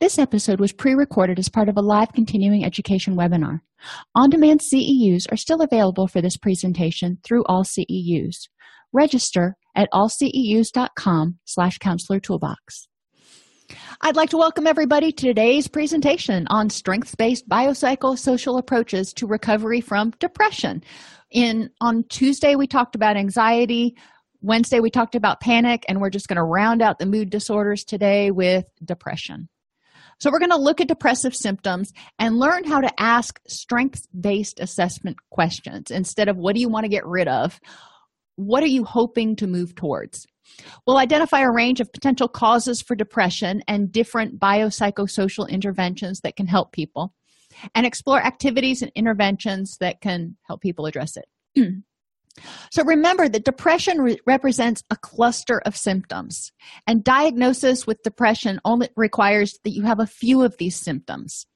This episode was pre recorded as part of a live continuing education webinar. On demand CEUs are still available for this presentation through AllCEUs. Register at allceus.com slash counselor toolbox. I'd like to welcome everybody to today's presentation on strengths based biopsychosocial approaches to recovery from depression. In on Tuesday, we talked about anxiety. Wednesday, we talked about panic, and we're just going to round out the mood disorders today with depression. So, we're going to look at depressive symptoms and learn how to ask strengths based assessment questions instead of what do you want to get rid of? What are you hoping to move towards? We'll identify a range of potential causes for depression and different biopsychosocial interventions that can help people, and explore activities and interventions that can help people address it. So remember that depression re- represents a cluster of symptoms, and diagnosis with depression only requires that you have a few of these symptoms.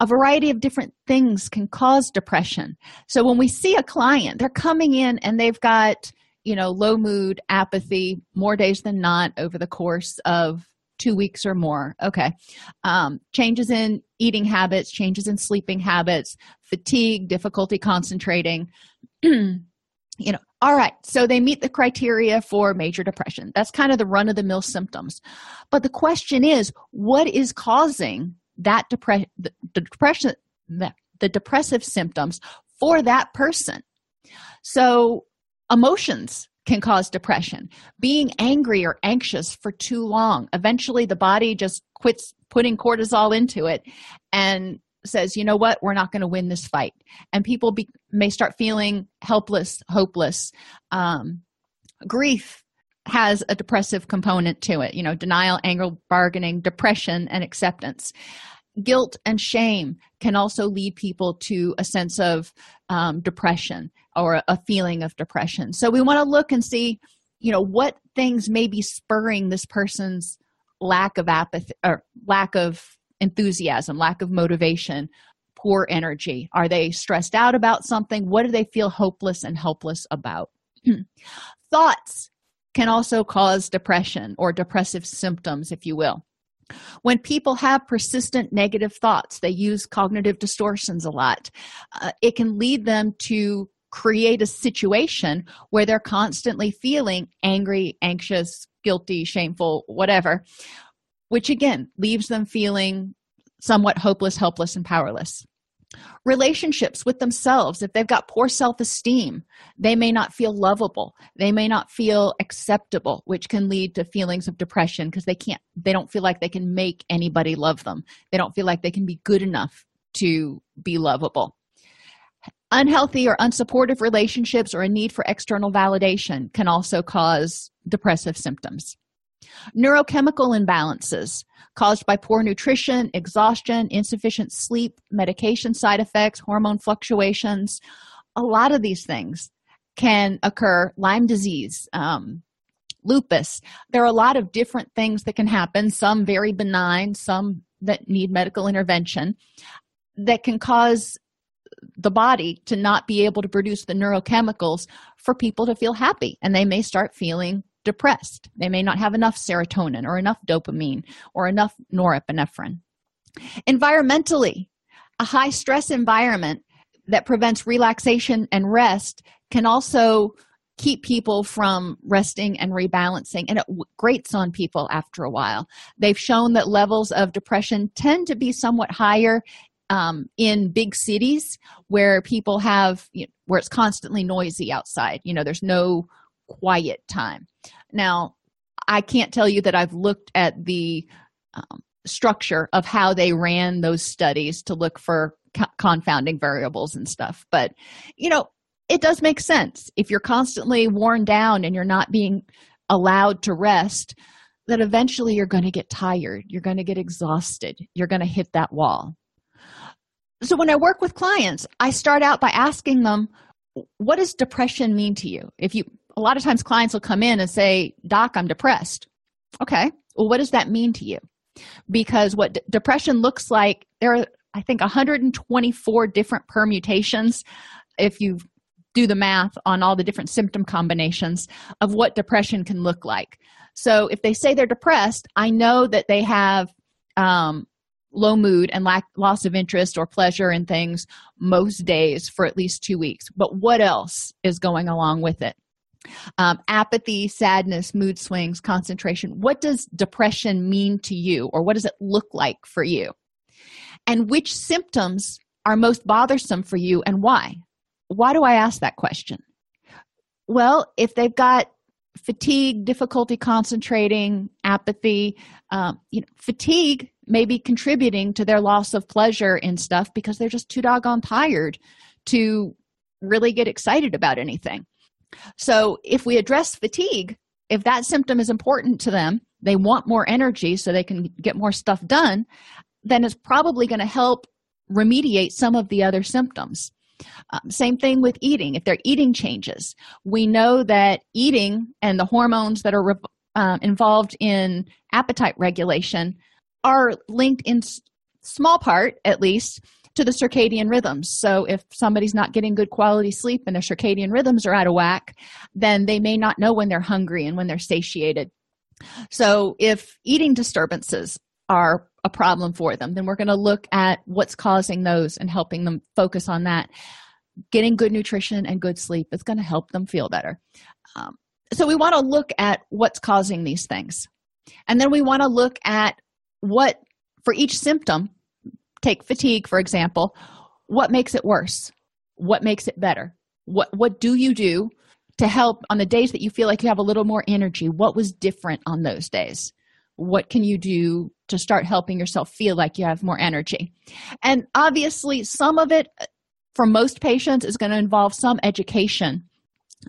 A variety of different things can cause depression. So when we see a client, they're coming in and they've got, you know, low mood, apathy, more days than not over the course of two weeks or more. Okay. Um, changes in eating habits, changes in sleeping habits, fatigue, difficulty concentrating. you know all right so they meet the criteria for major depression. That's kind of the run of the mill symptoms. But the question is what is causing that depression the, the depression the, the depressive symptoms for that person? So emotions can cause depression. Being angry or anxious for too long eventually the body just quits putting cortisol into it and says, you know what, we're not going to win this fight. And people be, may start feeling helpless, hopeless. Um, grief has a depressive component to it, you know, denial, anger, bargaining, depression, and acceptance. Guilt and shame can also lead people to a sense of um, depression or a feeling of depression. So we want to look and see, you know, what things may be spurring this person's lack of apathy or lack of enthusiasm, lack of motivation, poor energy? Are they stressed out about something? What do they feel hopeless and helpless about? Thoughts can also cause depression or depressive symptoms, if you will. When people have persistent negative thoughts, they use cognitive distortions a lot. Uh, it can lead them to create a situation where they're constantly feeling angry, anxious, guilty, shameful, whatever, which again leaves them feeling somewhat hopeless, helpless, and powerless. Relationships with themselves, if they've got poor self esteem, they may not feel lovable. They may not feel acceptable, which can lead to feelings of depression because they can't, they don't feel like they can make anybody love them. They don't feel like they can be good enough to be lovable. Unhealthy or unsupportive relationships or a need for external validation can also cause depressive symptoms. Neurochemical imbalances caused by poor nutrition, exhaustion, insufficient sleep, medication side effects, hormone fluctuations. A lot of these things can occur. Lyme disease, um, lupus. There are a lot of different things that can happen, some very benign, some that need medical intervention, that can cause the body to not be able to produce the neurochemicals for people to feel happy and they may start feeling depressed. They may not have enough serotonin or enough dopamine or enough norepinephrine. Environmentally, a high stress environment that prevents relaxation and rest can also keep people from resting and rebalancing and it grates on people after a while they've shown that levels of depression tend to be somewhat higher um, in big cities where people have you know, where it's constantly noisy outside you know there's no quiet time. Now i can't tell you that i've looked at the um, structure of how they ran those studies to look for co- confounding variables and stuff but you know it does make sense. If you're constantly worn down and you're not being allowed to rest that eventually you're going to get tired you're going to get exhausted you're going to hit that wall. So when i work with clients i start out by asking them what does depression mean to you? If you a lot of times clients will come in and say doc i'm depressed. Okay well what does that mean to you? Because what d- depression looks like there are i think 124 different permutations if you do the math on all the different symptom combinations of what depression can look like. So if they say they're depressed i know that they have um, low mood and lack loss of interest or pleasure in things most days for at least two weeks. But what else is going along with it um, apathy sadness mood swings concentration. What does depression mean to you or what does it look like for you? And which symptoms are most bothersome for you and why? Why do i ask that question? Well if they've got fatigue difficulty concentrating apathy um, you know fatigue may be contributing to their loss of pleasure in stuff because they're just too doggone tired to really get excited about anything so if we address fatigue if that symptom is important to them they want more energy so they can get more stuff done then it's probably going to help remediate some of the other symptoms. Um, same thing with eating. If their eating changes we know that eating and the hormones that are re- uh, involved in appetite regulation are linked in s- small part at least to the circadian rhythms. So if somebody's not getting good quality sleep and their circadian rhythms are out of whack then they may not know when they're hungry and when they're satiated. So if eating disturbances are a problem for them then we're going to look at what's causing those and helping them focus on that. Getting good nutrition and good sleep is going to help them feel better. Um, so we want to look at what's causing these things. And then we want to look at what for each symptom take fatigue for example what makes it worse? What makes it better? What what do you do to help on the days that you feel like you have a little more energy? What was different on those days? What can you do to start helping yourself feel like you have more energy? And obviously some of it for most patients is going to involve some education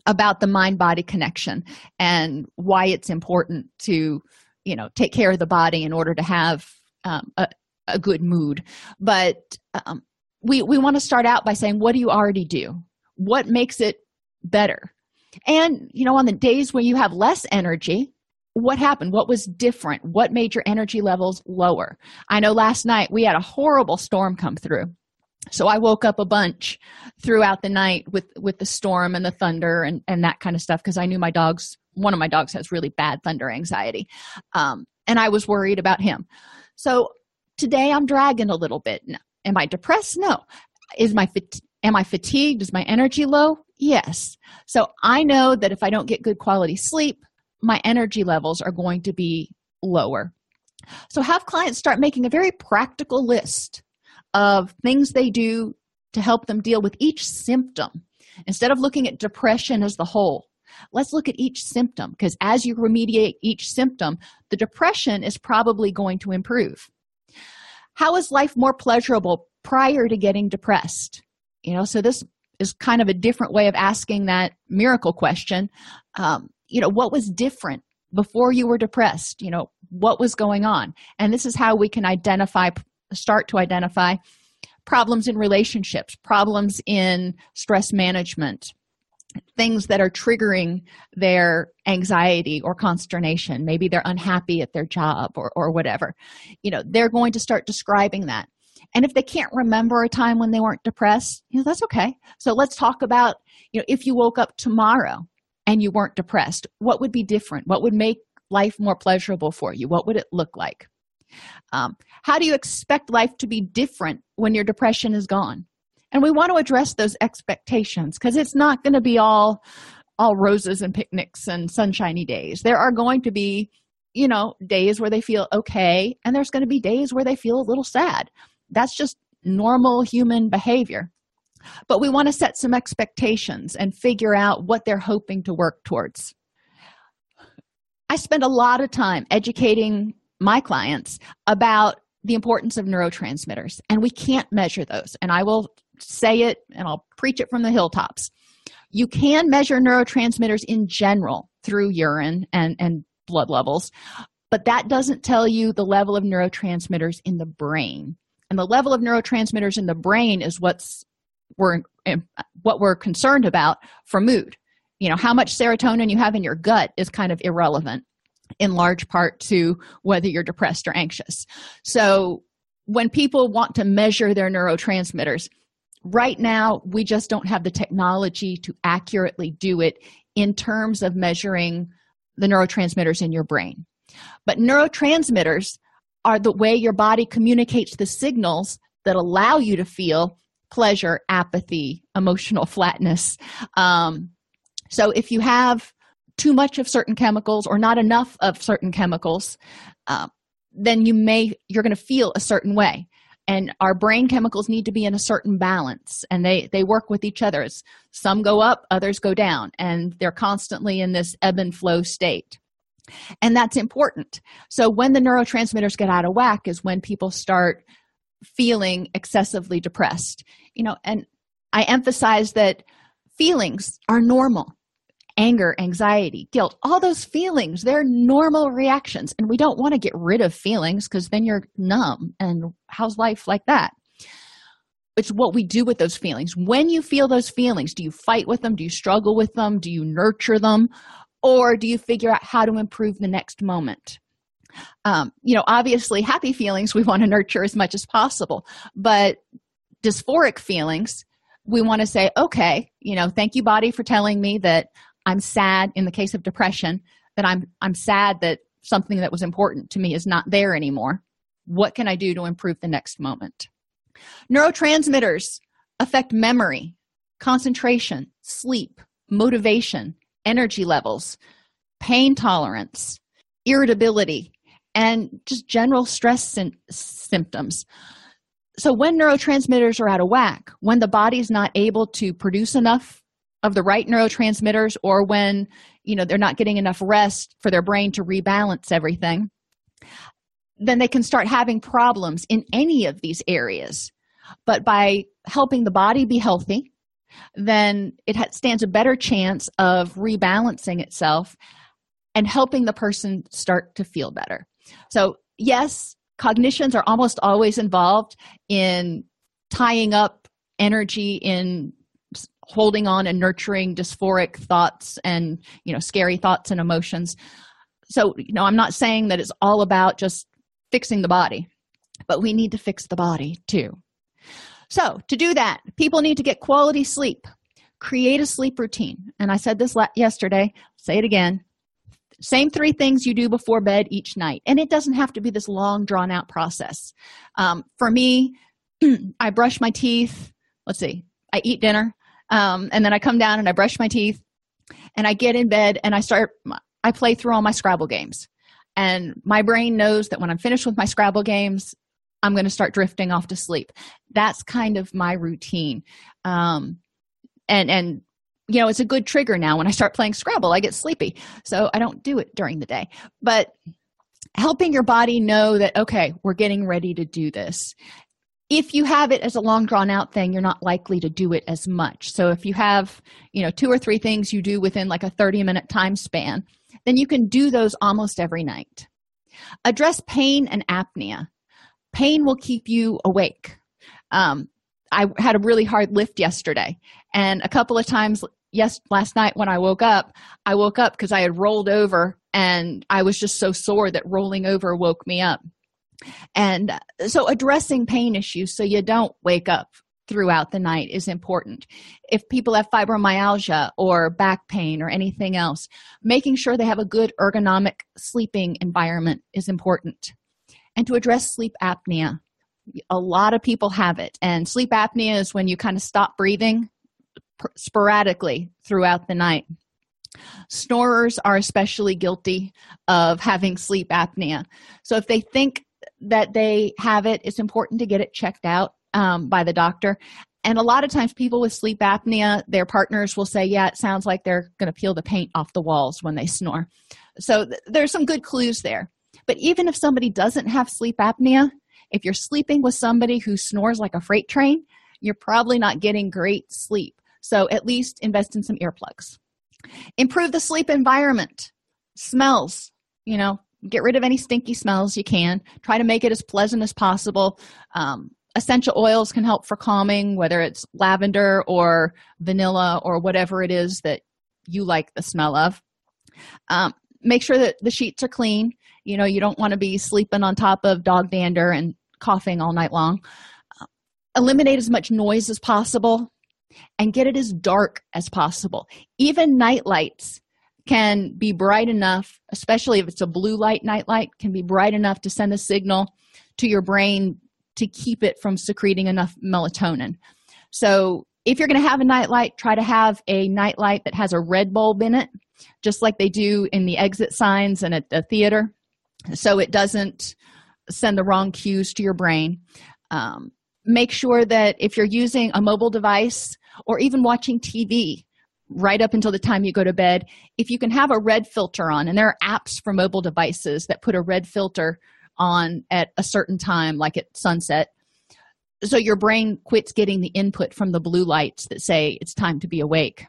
about the mind body connection and why it's important to you know take care of the body in order to have um, a, a good mood. But um, we we want to start out by saying what do you already do? What makes it better? And you know on the days when you have less energy what happened? What was different? What made your energy levels lower? I know last night we had a horrible storm come through. So i woke up a bunch throughout the night with with the storm and the thunder and and that kind of stuff because i knew my dogs one of my dogs has really bad thunder anxiety. Um, and i was worried about him. So today i'm dragging a little bit. No. am i depressed? No. Is my am i fatigued? Is my energy low? Yes. So i know that if i don't get good quality sleep my energy levels are going to be lower. So have clients start making a very practical list of things they do to help them deal with each symptom instead of looking at depression as the whole. Let's look at each symptom because as you remediate each symptom the depression is probably going to improve how is life more pleasurable prior to getting depressed? You know so this is kind of a different way of asking that miracle question. Um, you know what was different before you were depressed? You know what was going on? And this is how we can identify start to identify problems in relationships problems in stress management things that are triggering their anxiety or consternation. Maybe they're unhappy at their job or, or whatever. You know they're going to start describing that. And if they can't remember a time when they weren't depressed you know that's okay. So let's talk about you know if you woke up tomorrow and you weren't depressed what would be different? What would make life more pleasurable for you? What would it look like? Um, how do you expect life to be different when your depression is gone and we want to address those expectations because it's not going to be all all roses and picnics and sunshiny days. There are going to be you know days where they feel okay and there's going to be days where they feel a little sad. That's just normal human behavior. But we want to set some expectations and figure out what they're hoping to work towards. I spend a lot of time educating my clients about the importance of neurotransmitters and we can't measure those. And i will say it and I'll preach it from the hilltops. You can measure neurotransmitters in general through urine and, and blood levels, but that doesn't tell you the level of neurotransmitters in the brain. And the level of neurotransmitters in the brain is what's we're um, what we're concerned about for mood. You know, how much serotonin you have in your gut is kind of irrelevant in large part to whether you're depressed or anxious. So when people want to measure their neurotransmitters, right now we just don't have the technology to accurately do it in terms of measuring the neurotransmitters in your brain. But neurotransmitters are the way your body communicates the signals that allow you to feel pleasure apathy emotional flatness. Um, so if you have too much of certain chemicals or not enough of certain chemicals uh, then you may you're going to feel a certain way and our brain chemicals need to be in a certain balance and they they work with each other. Some go up others go down and they're constantly in this ebb and flow state. And that's important. So when the neurotransmitters get out of whack is when people start feeling excessively depressed. You know and i emphasize that feelings are normal anger, anxiety, guilt, all those feelings, they're normal reactions. And we don't want to get rid of feelings because then you're numb. And how's life like that? It's what we do with those feelings. When you feel those feelings, do you fight with them? Do you struggle with them? Do you nurture them? Or do you figure out how to improve the next moment? Um, you know, obviously, happy feelings we want to nurture as much as possible, but dysphoric feelings, we want to say, okay, you know, thank you, body, for telling me that i'm sad in the case of depression that i'm i'm sad that something that was important to me is not there anymore. What can i do to improve the next moment? Neurotransmitters affect memory concentration sleep motivation energy levels pain tolerance irritability and just general stress symptoms. So when neurotransmitters are out of whack when the body's not able to produce enough of the right neurotransmitters or when you know they're not getting enough rest for their brain to rebalance everything then they can start having problems in any of these areas. But by helping the body be healthy then it stands a better chance of rebalancing itself and helping the person start to feel better. So yes cognitions are almost always involved in tying up energy in holding on and nurturing dysphoric thoughts and you know scary thoughts and emotions. So you know i'm not saying that it's all about just fixing the body but we need to fix the body too. So to do that people need to get quality sleep. Create a sleep routine. And i said this yesterday. Say it again. Same three things you do before bed each night. And it doesn't have to be this long drawn out process. Um, for me i brush my teeth. Let's see. I eat dinner um, and then i come down and i brush my teeth and i get in bed and i start i play through all my scrabble games. And my brain knows that when i'm finished with my scrabble games i'm going to start drifting off to sleep. That's kind of my routine. Um, and and you know it's a good trigger now when i start playing scrabble i get sleepy. So i don't do it during the day. But helping your body know that okay we're getting ready to do this if you have it as a long drawn out thing you're not likely to do it as much. So if you have you know two or three things you do within like a 30 minute time span then you can do those almost every night. Address pain and apnea. Pain will keep you awake. Um, i had a really hard lift yesterday and a couple of times yes last night when i woke up i woke up because i had rolled over and i was just so sore that rolling over woke me up and uh, so addressing pain issues so you don't wake up throughout the night is important. If people have fibromyalgia or back pain or anything else, making sure they have a good ergonomic sleeping environment is important. And to address sleep apnea, A lot of people have it, and sleep apnea is when you kind of stop breathing sporadically throughout the night. Snorers are especially guilty of having sleep apnea. So if they think that they have it, it's important to get it checked out um, by the doctor. And a lot of times, people with sleep apnea, their partners will say, Yeah, it sounds like they're going to peel the paint off the walls when they snore. So th- there's some good clues there. But even if somebody doesn't have sleep apnea, if you're sleeping with somebody who snores like a freight train, you're probably not getting great sleep. So at least invest in some earplugs. Improve the sleep environment. Smells, you know, get rid of any stinky smells you can. Try to make it as pleasant as possible. Um, essential oils can help for calming, whether it's lavender or vanilla or whatever it is that you like the smell of. Um, make sure that the sheets are clean. You know, you don't want to be sleeping on top of dog dander and coughing all night long. Uh, eliminate as much noise as possible and get it as dark as possible. Even night lights can be bright enough, especially if it's a blue light night light, can be bright enough to send a signal to your brain to keep it from secreting enough melatonin. So, if you're going to have a night light, try to have a night light that has a red bulb in it, just like they do in the exit signs and at the theater, so it doesn't send the wrong cues to your brain. Um, make sure that if you're using a mobile device or even watching TV right up until the time you go to bed, if you can have a red filter on, and there are apps for mobile devices that put a red filter on at a certain time, like at sunset, so your brain quits getting the input from the blue lights that say it's time to be awake.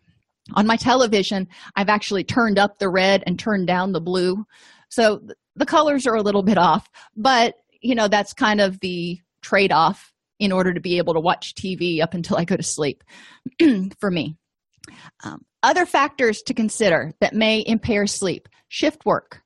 On my television, I've actually turned up the red and turned down the blue. So the colors are a little bit off, but you know, that's kind of the trade off in order to be able to watch TV up until I go to sleep for me. Um, other factors to consider that may impair sleep shift work.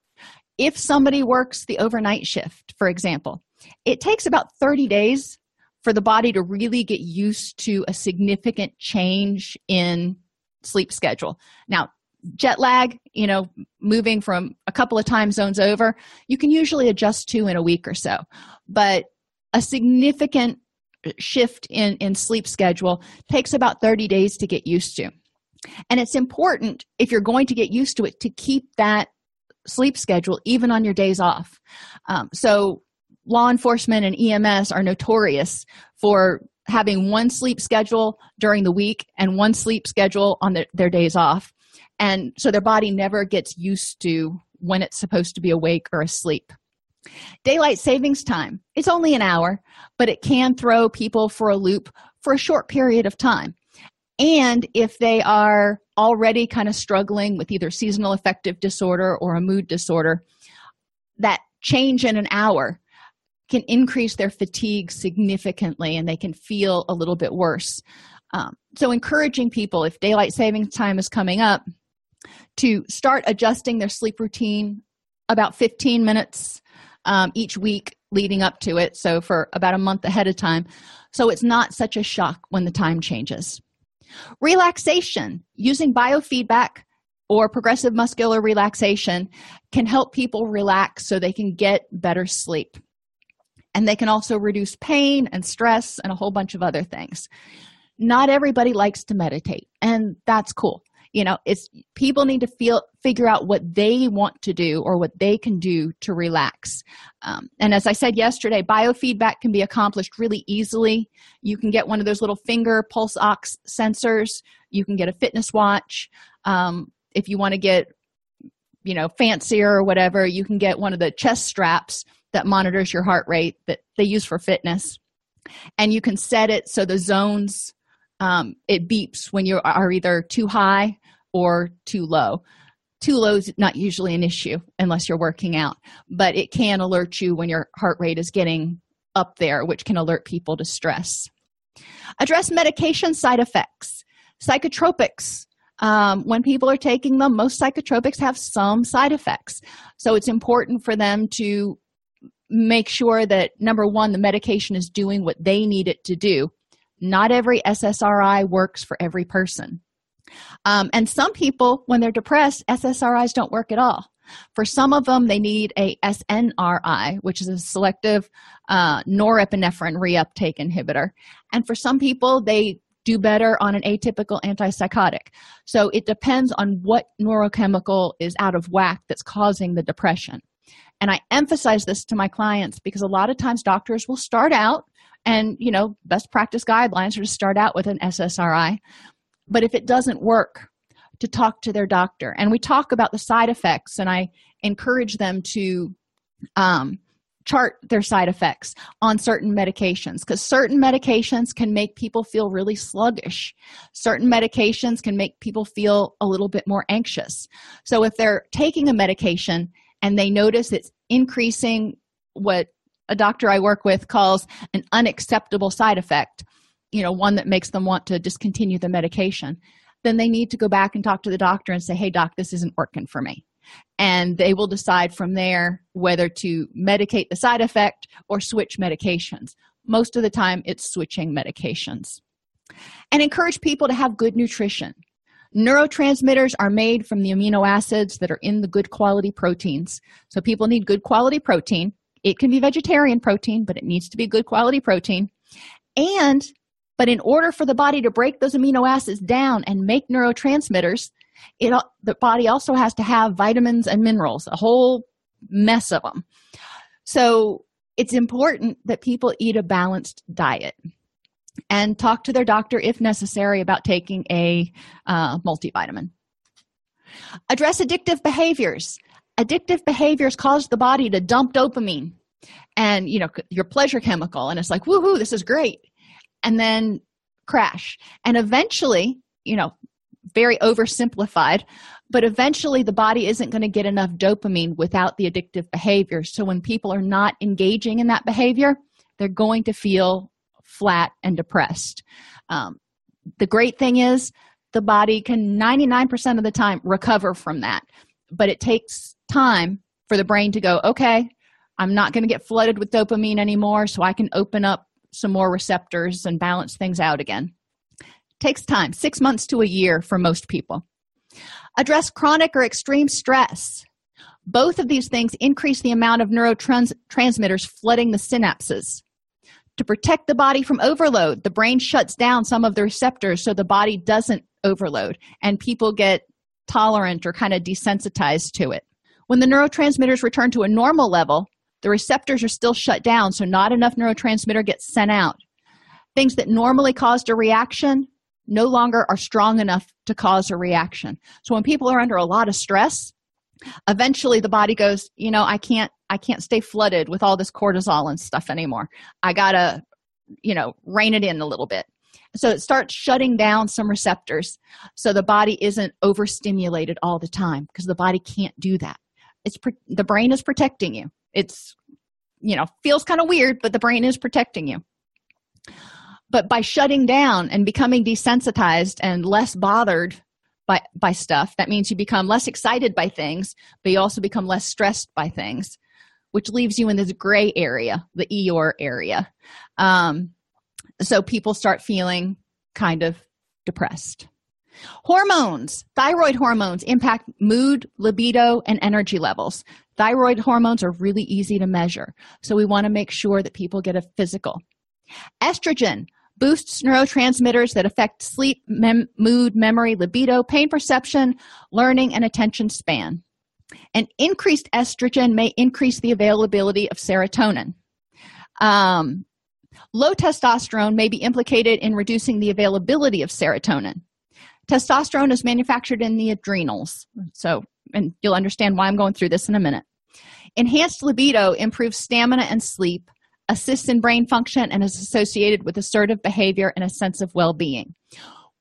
If somebody works the overnight shift, for example, it takes about 30 days for the body to really get used to a significant change in sleep schedule. Now, jet lag, you know, moving from a couple of time zones over, you can usually adjust to in a week or so. But a significant shift in, in sleep schedule takes about 30 days to get used to. And it's important if you're going to get used to it to keep that sleep schedule even on your days off. Um, so, law enforcement and EMS are notorious for having one sleep schedule during the week and one sleep schedule on the, their days off. And so their body never gets used to when it's supposed to be awake or asleep. Daylight savings time, it's only an hour, but it can throw people for a loop for a short period of time. And if they are already kind of struggling with either seasonal affective disorder or a mood disorder, that change in an hour can increase their fatigue significantly and they can feel a little bit worse. Um, so, encouraging people if daylight savings time is coming up to start adjusting their sleep routine about 15 minutes um, each week leading up to it. So, for about a month ahead of time. So, it's not such a shock when the time changes. Relaxation using biofeedback or progressive muscular relaxation can help people relax so they can get better sleep. And they can also reduce pain and stress and a whole bunch of other things. Not everybody likes to meditate, and that's cool you know it's people need to feel figure out what they want to do or what they can do to relax. Um, and as i said yesterday biofeedback can be accomplished really easily. You can get one of those little finger pulse ox sensors. You can get a fitness watch. Um, if you want to get you know fancier or whatever you can get one of the chest straps that monitors your heart rate that they use for fitness. And you can set it so the zones um, it beeps when you are either too high or too low. Too low is not usually an issue unless you're working out, but it can alert you when your heart rate is getting up there, which can alert people to stress. Address medication side effects. Psychotropics. Um, when people are taking them, most psychotropics have some side effects. So it's important for them to make sure that number one, the medication is doing what they need it to do. Not every SSRI works for every person. Um, and some people, when they're depressed, SSRIs don't work at all. For some of them, they need a SNRI, which is a selective uh, norepinephrine reuptake inhibitor. And for some people, they do better on an atypical antipsychotic. So it depends on what neurochemical is out of whack that's causing the depression. And I emphasize this to my clients because a lot of times doctors will start out and, you know, best practice guidelines are to start out with an SSRI. But if it doesn't work, to talk to their doctor. And we talk about the side effects, and I encourage them to um, chart their side effects on certain medications because certain medications can make people feel really sluggish. Certain medications can make people feel a little bit more anxious. So if they're taking a medication and they notice it's increasing what a doctor I work with calls an unacceptable side effect, you know, one that makes them want to discontinue the medication, then they need to go back and talk to the doctor and say, hey, doc, this isn't working for me. And they will decide from there whether to medicate the side effect or switch medications. Most of the time, it's switching medications. And encourage people to have good nutrition. Neurotransmitters are made from the amino acids that are in the good quality proteins. So people need good quality protein. It can be vegetarian protein, but it needs to be good quality protein. And, but in order for the body to break those amino acids down and make neurotransmitters, it, the body also has to have vitamins and minerals, a whole mess of them. So it's important that people eat a balanced diet and talk to their doctor if necessary about taking a uh, multivitamin. Address addictive behaviors. Addictive behaviors cause the body to dump dopamine and you know your pleasure chemical, and it's like woohoo, this is great, and then crash. And eventually, you know, very oversimplified, but eventually the body isn't going to get enough dopamine without the addictive behavior. So when people are not engaging in that behavior, they're going to feel flat and depressed. Um, the great thing is the body can 99% of the time recover from that, but it takes time for the brain to go, okay, I'm not going to get flooded with dopamine anymore, so I can open up some more receptors and balance things out again. Takes time, six months to a year for most people. Address chronic or extreme stress. Both of these things increase the amount of neurotransmitters flooding the synapses. To protect the body from overload, the brain shuts down some of the receptors so the body doesn't overload and people get tolerant or kind of desensitized to it. When the neurotransmitters return to a normal level, the receptors are still shut down, so not enough neurotransmitter gets sent out. Things that normally caused a reaction no longer are strong enough to cause a reaction. So when people are under a lot of stress, eventually the body goes, you know, I can't I can't stay flooded with all this cortisol and stuff anymore. I got to, you know, rein it in a little bit. So it starts shutting down some receptors so the body isn't overstimulated all the time because the body can't do that. It's the brain is protecting you. It's you know, feels kind of weird, but the brain is protecting you. But by shutting down and becoming desensitized and less bothered by by stuff, that means you become less excited by things, but you also become less stressed by things which leaves you in this gray area, the Eeyore area. Um, so people start feeling kind of depressed. Hormones, thyroid hormones impact mood, libido, and energy levels. Thyroid hormones are really easy to measure, so we want to make sure that people get a physical. Estrogen boosts neurotransmitters that affect sleep, mem- mood, memory, libido, pain perception, learning, and attention span. And increased estrogen may increase the availability of serotonin. Um, low testosterone may be implicated in reducing the availability of serotonin. Testosterone is manufactured in the adrenals. So, and you'll understand why I'm going through this in a minute. Enhanced libido improves stamina and sleep, assists in brain function, and is associated with assertive behavior and a sense of well being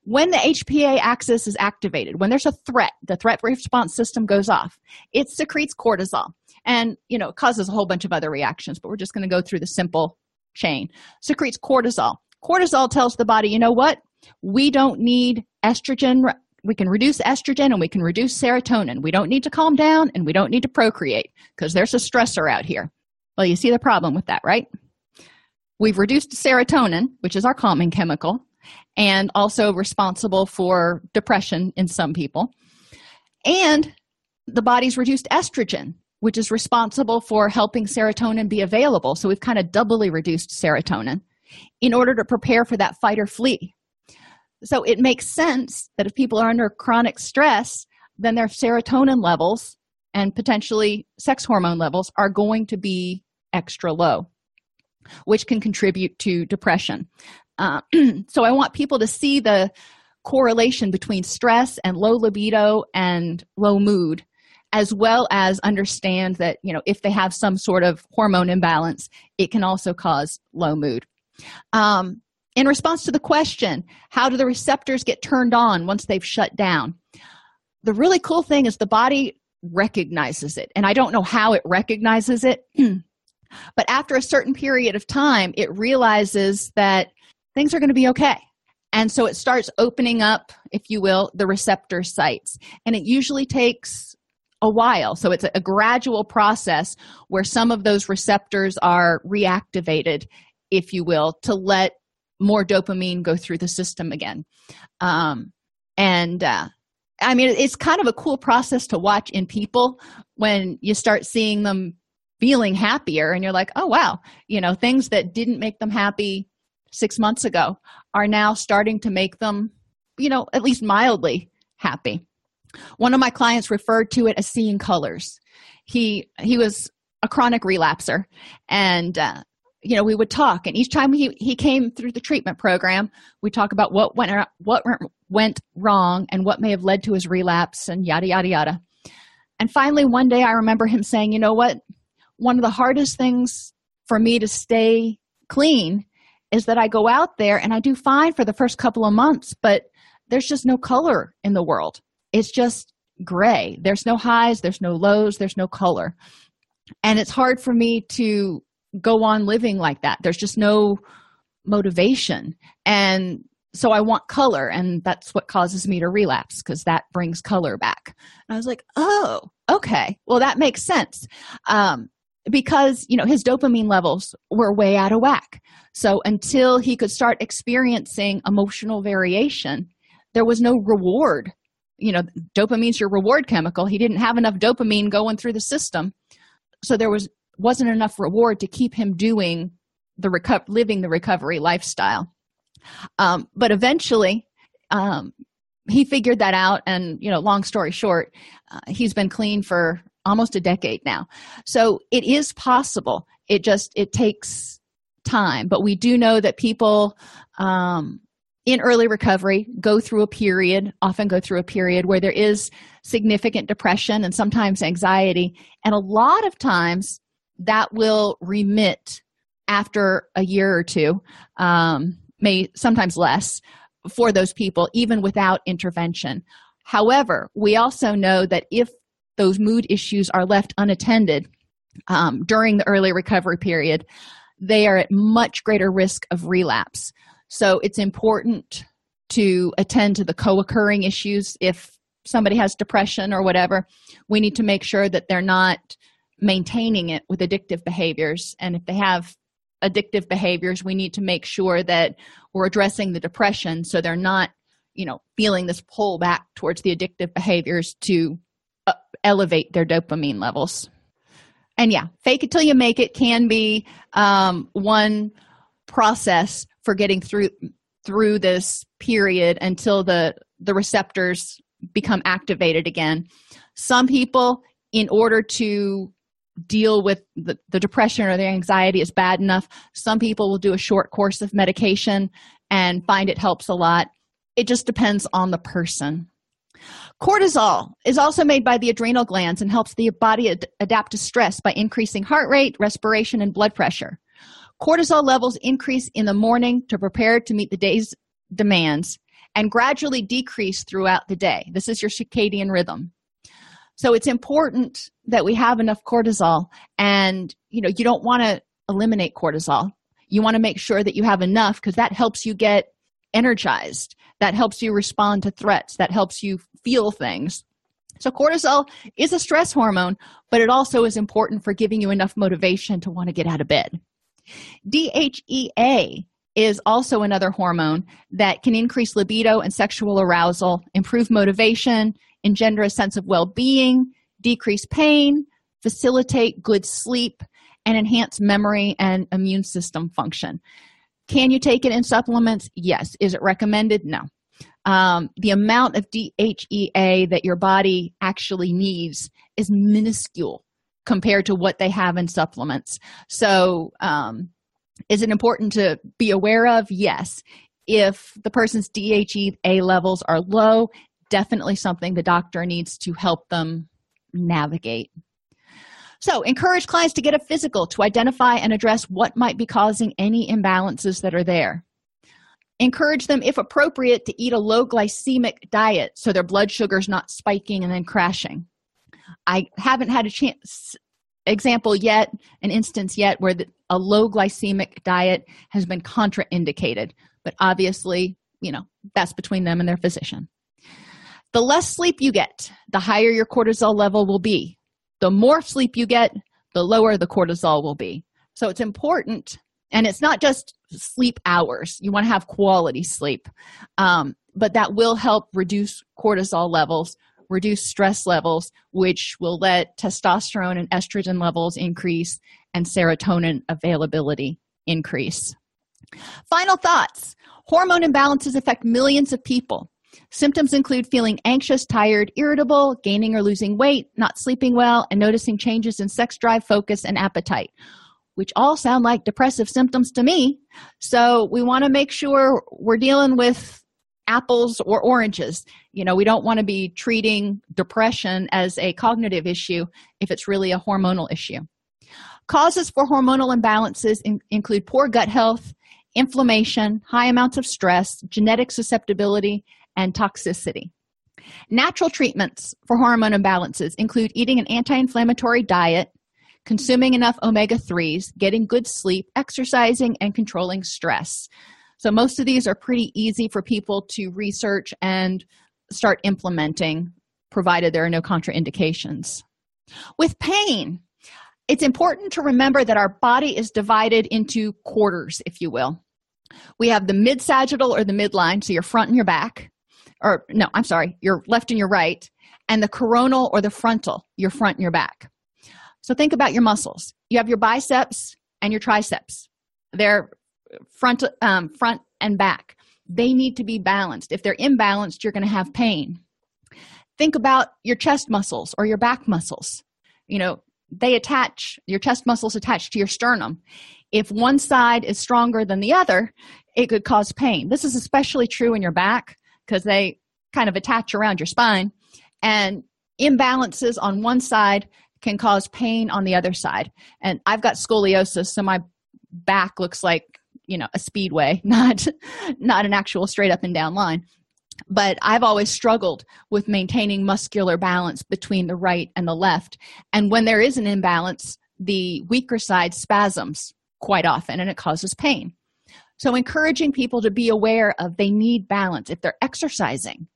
when the HPA axis is activated, when there's a threat, the threat response system goes off. It secretes cortisol and, you know, causes a whole bunch of other reactions, but we're just going to go through the simple chain. Secretes cortisol. Cortisol tells the body, you know what? We don't need estrogen. We can reduce estrogen and we can reduce serotonin. We don't need to calm down and we don't need to procreate because there's a stressor out here. Well, you see the problem with that, right? We've reduced serotonin, which is our calming chemical, and also responsible for depression in some people. And the body's reduced estrogen, which is responsible for helping serotonin be available. So we've kind of doubly reduced serotonin in order to prepare for that fight or flee. So it makes sense that if people are under chronic stress, then their serotonin levels and potentially sex hormone levels are going to be extra low, which can contribute to depression. Uh, so I want people to see the correlation between stress and low libido and low mood as well as understand that you know if they have some sort of hormone imbalance it can also cause low mood um, in response to the question how do the receptors get turned on once they've shut down the really cool thing is the body recognizes it and i don't know how it recognizes it but after a certain period of time it realizes that things are going to be okay and so it starts opening up, if you will, the receptor sites. And it usually takes a while. So it's a, gradual process where some of those receptors are reactivated, if you will, to let more dopamine go through the system again. Um, and uh, I mean, it's kind of a cool process to watch in people when you start seeing them feeling happier and you're like, oh, wow, you know, things that didn't make them happy six months ago are now starting to make them, you know, at least mildly happy. One of my clients referred to it as seeing colors. He he was a chronic relapser, and uh, you know we would talk. And each time he he came through the treatment program, we talk about what went what went wrong and what may have led to his relapse, and yada yada yada. And finally, one day, I remember him saying, "You know what? One of the hardest things for me to stay clean is that I go out there and I do fine for the first couple of months, but there's just no color in the world. It's just gray. There's no highs, there's no lows, there's no color. And it's hard for me to go on living like that. There's just no motivation. And so I want color, and that's what causes me to relapse because that brings color back. And I was like, oh, okay. Well, that makes sense. Um, because you know his dopamine levels were way out of whack so until he could start experiencing emotional variation there was no reward you know dopamine's your reward chemical he didn't have enough dopamine going through the system so there was wasn't enough reward to keep him doing the reco- living the recovery lifestyle. Um, but eventually um, he figured that out and you know long story short uh, he's been clean for almost a decade now. So it is possible. It just it takes time. But we do know that people um, in early recovery go through a period often go through a period where there is significant depression and sometimes anxiety. And a lot of times that will remit after a year or two um, may sometimes less for those people even without intervention however we also know that if those mood issues are left unattended um, during the early recovery period, they are at much greater risk of relapse. So it's important to attend to the co occurring issues. If somebody has depression or whatever, we need to make sure that they're not maintaining it with addictive behaviors. And if they have addictive behaviors, we need to make sure that we're addressing the depression so they're not, you know, feeling this pull back towards the addictive behaviors to elevate their dopamine levels and yeah fake it till you make it can be um, one process for getting through through this period until the the receptors become activated again some people in order to deal with the, the depression or the anxiety is bad enough some people will do a short course of medication and find it helps a lot it just depends on the person Cortisol is also made by the adrenal glands and helps the body ad- adapt to stress by increasing heart rate, respiration, and blood pressure. Cortisol levels increase in the morning to prepare to meet the day's demands and gradually decrease throughout the day. This is your circadian rhythm. So it's important that we have enough cortisol and you know you don't want to eliminate cortisol. You want to make sure that you have enough because that helps you get energized. That helps you respond to threats. That helps you feel things. So cortisol is a stress hormone but it also is important for giving you enough motivation to want to get out of bed. Dhea is also another hormone that can increase libido and sexual arousal improve motivation engender a sense of well-being decrease pain, facilitate good sleep, and enhance memory and immune system function. Can you take it in supplements? Yes. Is it recommended? No. Um, the amount of DHEA that your body actually needs is minuscule compared to what they have in supplements. So, um, is it important to be aware of? Yes. If the person's DHEA levels are low, definitely something the doctor needs to help them navigate. So, encourage clients to get a physical to identify and address what might be causing any imbalances that are there. Encourage them, if appropriate, to eat a low glycemic diet so their blood sugar is not spiking and then crashing. I haven't had a chance example yet, an instance yet where the, a low glycemic diet has been contraindicated, but obviously, you know, that's between them and their physician. The less sleep you get, the higher your cortisol level will be. The more sleep you get, the lower the cortisol will be. So it's important, and it's not just sleep hours. You want to have quality sleep, um, but that will help reduce cortisol levels, reduce stress levels, which will let testosterone and estrogen levels increase and serotonin availability increase. Final thoughts hormone imbalances affect millions of people. Symptoms include feeling anxious, tired, irritable, gaining or losing weight, not sleeping well, and noticing changes in sex drive, focus, and appetite, which all sound like depressive symptoms to me. So, we want to make sure we're dealing with apples or oranges. You know, we don't want to be treating depression as a cognitive issue if it's really a hormonal issue. Causes for hormonal imbalances in- include poor gut health, inflammation, high amounts of stress, genetic susceptibility, and toxicity. Natural treatments for hormone imbalances include eating an anti inflammatory diet, consuming enough omega 3s, getting good sleep, exercising, and controlling stress. So, most of these are pretty easy for people to research and start implementing, provided there are no contraindications. With pain, it's important to remember that our body is divided into quarters, if you will. We have the mid sagittal or the midline, so your front and your back, or no, I'm sorry, your left and your right, and the coronal or the frontal, your front and your back. So think about your muscles. You have your biceps and your triceps. They're front um, front and back. They need to be balanced. If they're imbalanced you're going to have pain. Think about your chest muscles or your back muscles. You know they attach your chest muscles attach to your sternum. If one side is stronger than the other it could cause pain. This is especially true in your back because they kind of attach around your spine and imbalances on one side can cause pain on the other side. And i've got scoliosis so my back looks like you know a speedway not not an actual straight up and down line. But i've always struggled with maintaining muscular balance between the right and the left. And when there is an imbalance the weaker side spasms quite often and it causes pain so encouraging people to be aware of they need balance if they're exercising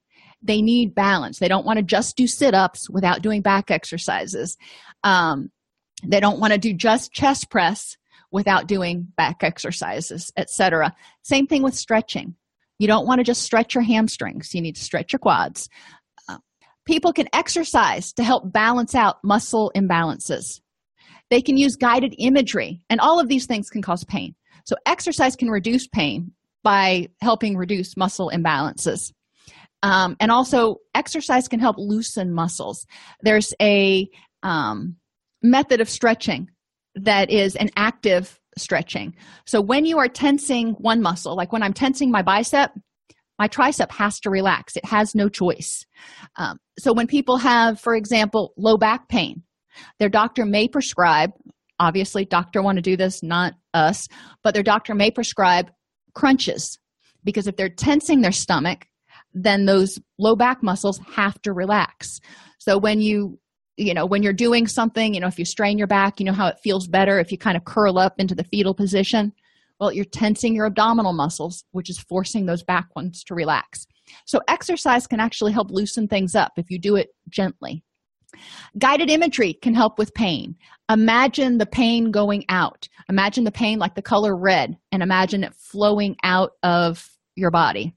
they need balance they don't want to just do sit-ups without doing back exercises um, they don't want to do just chest press without doing back exercises, etc. Same thing with stretching. You don't want to just stretch your hamstrings, you need to stretch your quads. Uh, people can exercise to help balance out muscle imbalances. They can use guided imagery, and all of these things can cause pain. So, exercise can reduce pain by helping reduce muscle imbalances. Um, and also, exercise can help loosen muscles. There's a um, method of stretching that is an active stretching. So when you are tensing one muscle, like when I'm tensing my bicep, my tricep has to relax. It has no choice. Um, so when people have, for example, low back pain, their doctor may prescribe, obviously, doctor want to do this, not us, but their doctor may prescribe crunches because if they're tensing their stomach, then those low back muscles have to relax. So when you you know when you're doing something you know if you strain your back you know how it feels better if you kind of curl up into the fetal position? Well you're tensing your abdominal muscles which is forcing those back ones to relax. So exercise can actually help loosen things up if you do it gently guided imagery can help with pain imagine the pain going out imagine the pain like the color red and imagine it flowing out of your body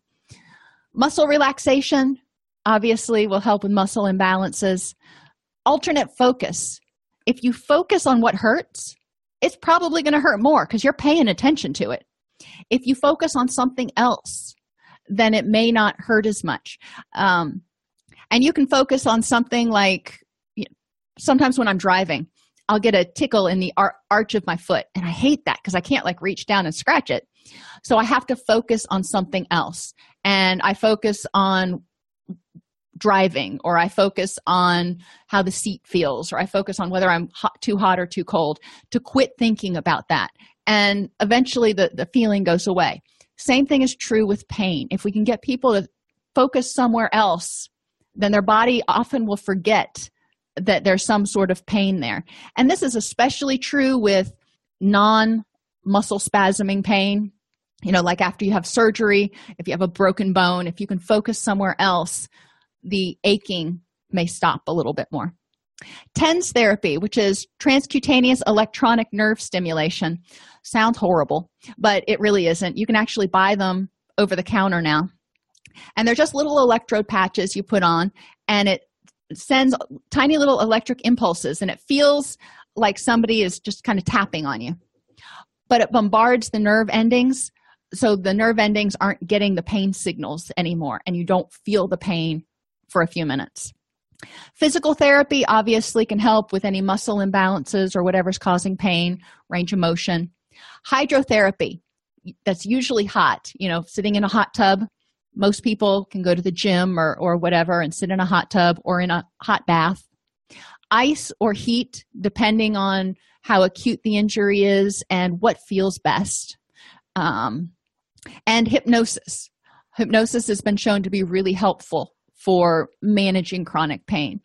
muscle relaxation obviously will help with muscle imbalances alternate focus. If you focus on what hurts, it's probably going to hurt more because you're paying attention to it. If you focus on something else, then it may not hurt as much. Um, and you can focus on something like sometimes when I'm driving, I'll get a tickle in the ar- arch of my foot, and I hate that because I can't like reach down and scratch it. So I have to focus on something else, and I focus on driving or i focus on how the seat feels or i focus on whether i'm hot, too hot or too cold to quit thinking about that. And eventually the, the feeling goes away. Same thing is true with pain. If we can get people to focus somewhere else then their body often will forget that there's some sort of pain there and this is especially true with non muscle spasming pain you know like after you have surgery if you have a broken bone if you can focus somewhere else the aching may stop a little bit more. TENS therapy, which is transcutaneous electronic nerve stimulation, sounds horrible, but it really isn't. You can actually buy them over the counter now. And they're just little electrode patches you put on, and it sends tiny little electric impulses, and it feels like somebody is just kind of tapping on you. But it bombards the nerve endings, so the nerve endings aren't getting the pain signals anymore, and you don't feel the pain for a few minutes. Physical therapy obviously can help with any muscle imbalances or whatever's causing pain, range of motion. Hydrotherapy, that's usually hot, you know, sitting in a hot tub. Most people can go to the gym or, or whatever and sit in a hot tub or in a hot bath. Ice or heat, depending on how acute the injury is and what feels best. Um, and hypnosis. Hypnosis has been shown to be really helpful for managing chronic pain.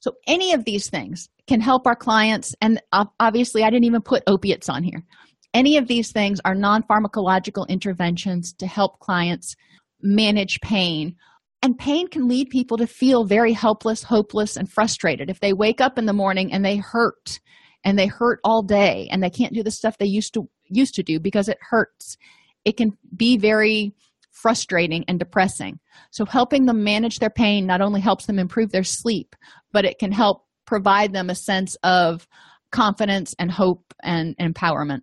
So, any of these things can help our clients. And obviously, I didn't even put opiates on here. Any of these things are non pharmacological interventions to help clients manage pain. And pain can lead people to feel very helpless, hopeless, and frustrated. If they wake up in the morning and they hurt and they hurt all day and they can't do the stuff they used to used to do because it hurts, it can be very frustrating and depressing. So, helping them manage their pain not only helps them improve their sleep, but it can help provide them a sense of confidence and hope and empowerment.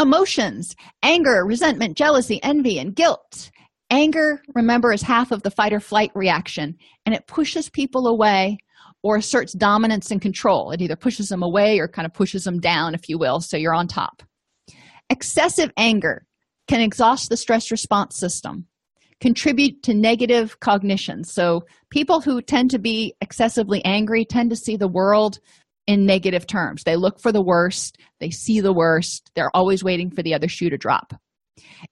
Emotions anger, resentment, jealousy, envy, and guilt. Anger, remember, is half of the fight or flight reaction, and it pushes people away or asserts dominance and control. It either pushes them away or kind of pushes them down, if you will, so you're on top. Excessive anger can exhaust the stress response system, contribute to negative cognition. So, people who tend to be excessively angry tend to see the world in negative terms. They look for the worst, they see the worst, they're always waiting for the other shoe to drop.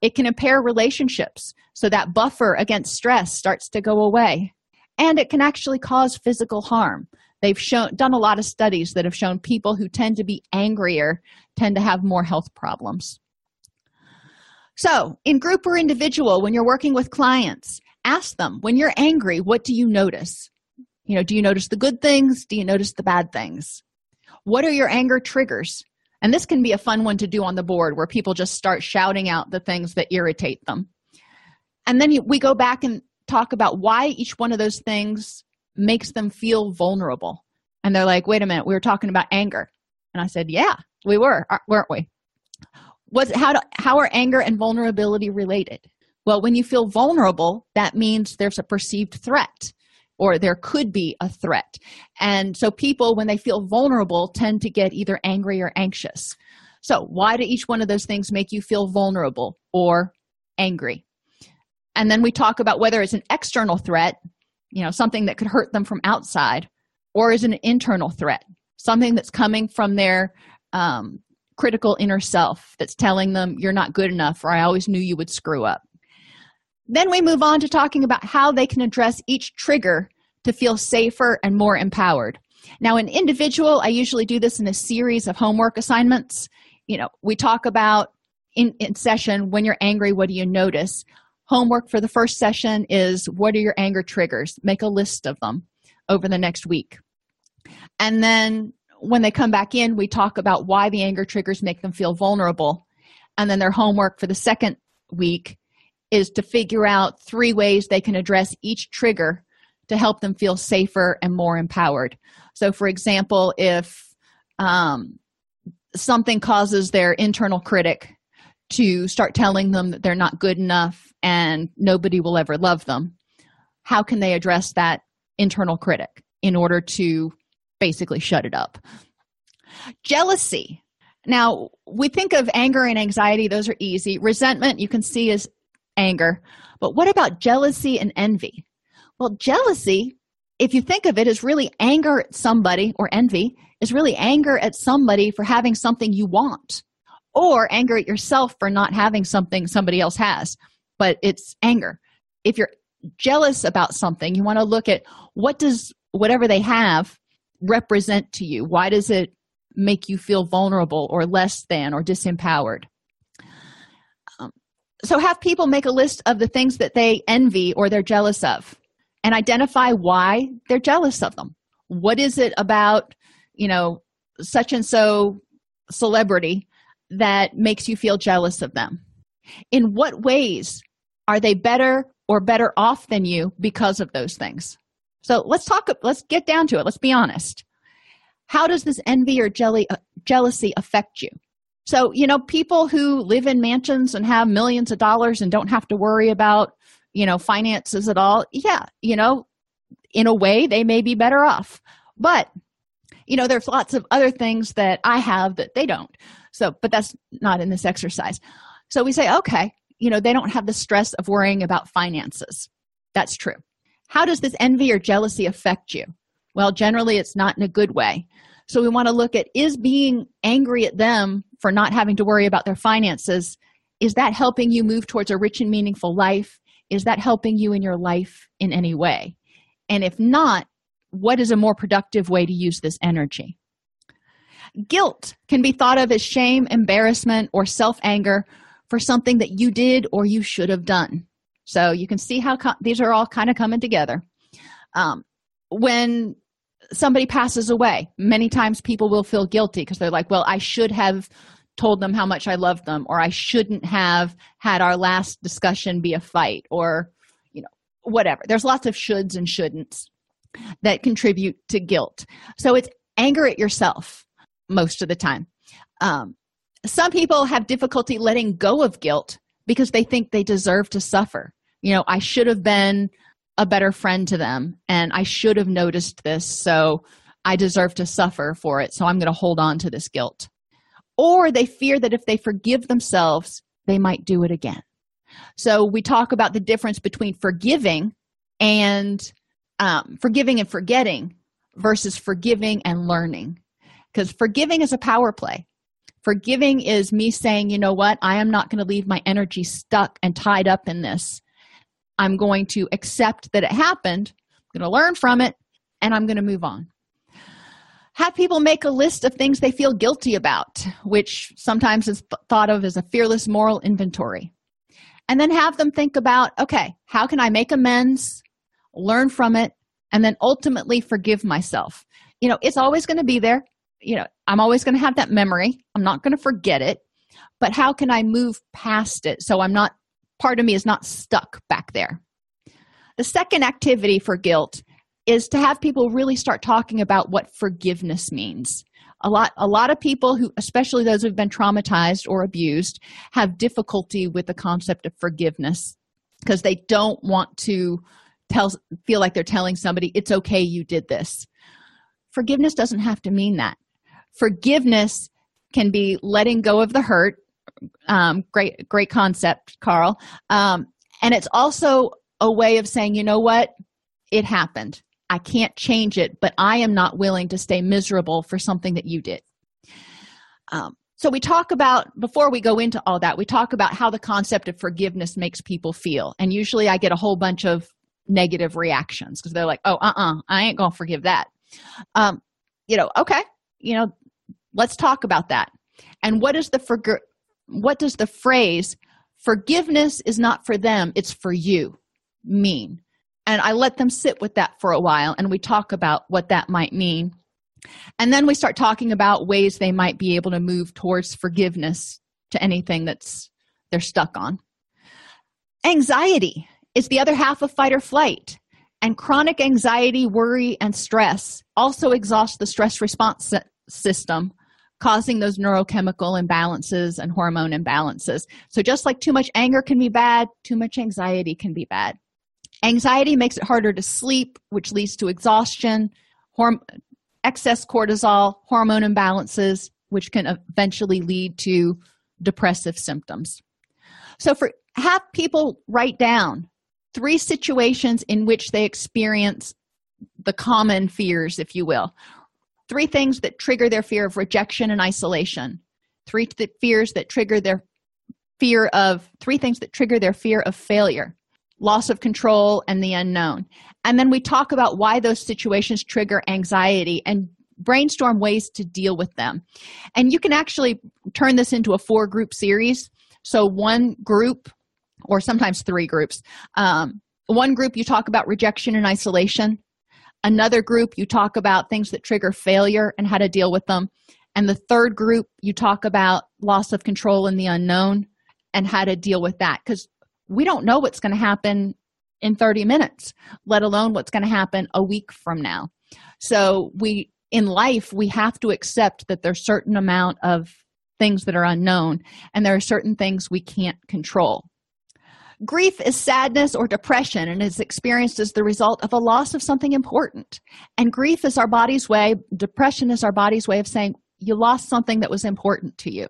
It can impair relationships, so that buffer against stress starts to go away. And it can actually cause physical harm. They've shown done a lot of studies that have shown people who tend to be angrier tend to have more health problems. So, in group or individual, when you're working with clients, ask them when you're angry, what do you notice? You know, do you notice the good things? Do you notice the bad things? What are your anger triggers? And this can be a fun one to do on the board where people just start shouting out the things that irritate them. And then we go back and talk about why each one of those things makes them feel vulnerable. And they're like, wait a minute, we were talking about anger. And I said, yeah, we were, uh, weren't we? was how to, how are anger and vulnerability related well when you feel vulnerable that means there's a perceived threat or there could be a threat. And so people when they feel vulnerable tend to get either angry or anxious. So why do each one of those things make you feel vulnerable or angry? And then we talk about whether it's an external threat you know something that could hurt them from outside or is an internal threat something that's coming from their um, critical inner self that's telling them you're not good enough or I always knew you would screw up. Then we move on to talking about how they can address each trigger to feel safer and more empowered. Now, an individual, I usually do this in a series of homework assignments. You know, we talk about in, in session when you're angry, what do you notice? Homework for the first session is what are your anger triggers? Make a list of them over the next week. And then when they come back in, we talk about why the anger triggers make them feel vulnerable. And then their homework for the second week is to figure out three ways they can address each trigger to help them feel safer and more empowered. So, for example, if um, something causes their internal critic to start telling them that they're not good enough and nobody will ever love them, how can they address that internal critic in order to basically shut it up? Jealousy. Now, we think of anger and anxiety, those are easy. Resentment, you can see, is anger. But what about jealousy and envy? Well, jealousy, if you think of it, is really anger at somebody, or envy is really anger at somebody for having something you want, or anger at yourself for not having something somebody else has. But it's anger. If you're jealous about something, you want to look at what does whatever they have represent to you? Why does it make you feel vulnerable or less than or disempowered? So, have people make a list of the things that they envy or they're jealous of and identify why they're jealous of them. What is it about, you know, such and so celebrity that makes you feel jealous of them? In what ways are they better or better off than you because of those things? So let's talk, let's get down to it. Let's be honest. How does this envy or jelly, uh, jealousy affect you? So, you know, people who live in mansions and have millions of dollars and don't have to worry about you know finances at all yeah you know in a way they may be better off. But you know there's lots of other things that i have that they don't. So but that's not in this exercise. So we say okay you know they don't have the stress of worrying about finances. That's true. How does this envy or jealousy affect you? Well generally it's not in a good way. So we want to look at is being angry at them for not having to worry about their finances. Is that helping you move towards a rich and meaningful life? Is that helping you in your life in any way? And if not what is a more productive way to use this energy? Guilt can be thought of as shame embarrassment or self-anger for something that you did or you should have done. So you can see how co- these are all kind of coming together. Um, when somebody passes away many times people will feel guilty because they're like well i should have told them how much I loved them, or I shouldn't have had our last discussion be a fight, or, you know, whatever. There's lots of shoulds and shouldn'ts that contribute to guilt. So it's anger at yourself most of the time. Um, some people have difficulty letting go of guilt because they think they deserve to suffer. You know, I should have been a better friend to them and I should have noticed this. So I deserve to suffer for it. So I'm going to hold on to this guilt or they fear that if they forgive themselves, they might do it again. So we talk about the difference between forgiving and um, forgiving and forgetting versus forgiving and learning. Because forgiving is a power play. Forgiving is me saying, you know what, I am not going to leave my energy stuck and tied up in this. I'm going to accept that it happened, I'm going to learn from it, and I'm going to move on have people make a list of things they feel guilty about, which sometimes is thought of as a fearless moral inventory. And then have them think about okay, how can I make amends, learn from it, and then ultimately forgive myself? You know, it's always going to be there. You know, I'm always going to have that memory. I'm not going to forget it. But how can I move past it so I'm not, part of me is not stuck back there? The second activity for guilt is to have people really start talking about what forgiveness means. A lot a lot of people who especially those who've been traumatized or abused have difficulty with the concept of forgiveness because they don't want to tell feel like they're telling somebody it's okay you did this. Forgiveness doesn't have to mean that. Forgiveness can be letting go of the hurt um, great great concept carl um, and it's also a way of saying you know what it happened I can't change it, but I am not willing to stay miserable for something that you did. Um, so, we talk about, before we go into all that, we talk about how the concept of forgiveness makes people feel. And usually I get a whole bunch of negative reactions because they're like, oh, uh uh-uh, uh I ain't to forgive that. Um, you know, okay, you know, let's talk about that. And what is the forg- what does the phrase forgiveness is not for them, it's for you mean? and I let them sit with that for a while and we talk about what that might mean. And then we start talking about ways they might be able to move towards forgiveness to anything that's they're stuck on. Anxiety is the other half of fight or flight. And chronic anxiety, worry, and stress also exhaust the stress response system, causing those neurochemical imbalances and hormone imbalances. So, just like too much anger can be bad, too much anxiety can be bad. Anxiety makes it harder to sleep, which leads to exhaustion, horm- excess cortisol, hormone imbalances, which can eventually lead to depressive symptoms. So, for have people write down three situations in which they experience the common fears, if you will. Three things that trigger their fear of rejection and isolation. Three th- fears that trigger their fear of, three things that trigger their fear of failure, loss of control, and the unknown. And then we talk about why those situations trigger anxiety and brainstorm ways to deal with them. And you can actually turn this into a four group series. So, one group or sometimes three groups. Um, one group you talk about rejection and isolation. Another group you talk about things that trigger failure and how to deal with them. And the third group you talk about loss of control in the unknown and how to deal with that because we don't know what's going to happen in 30 minutes, let alone what's going to happen a week from now. So we in life we have to accept that there's certain amount of things that are unknown and there are certain things we can't control Grief is sadness or depression and is experienced as the result of a loss of something important. And grief is our body's way, depression is our body's way of saying, you lost something that was important to you.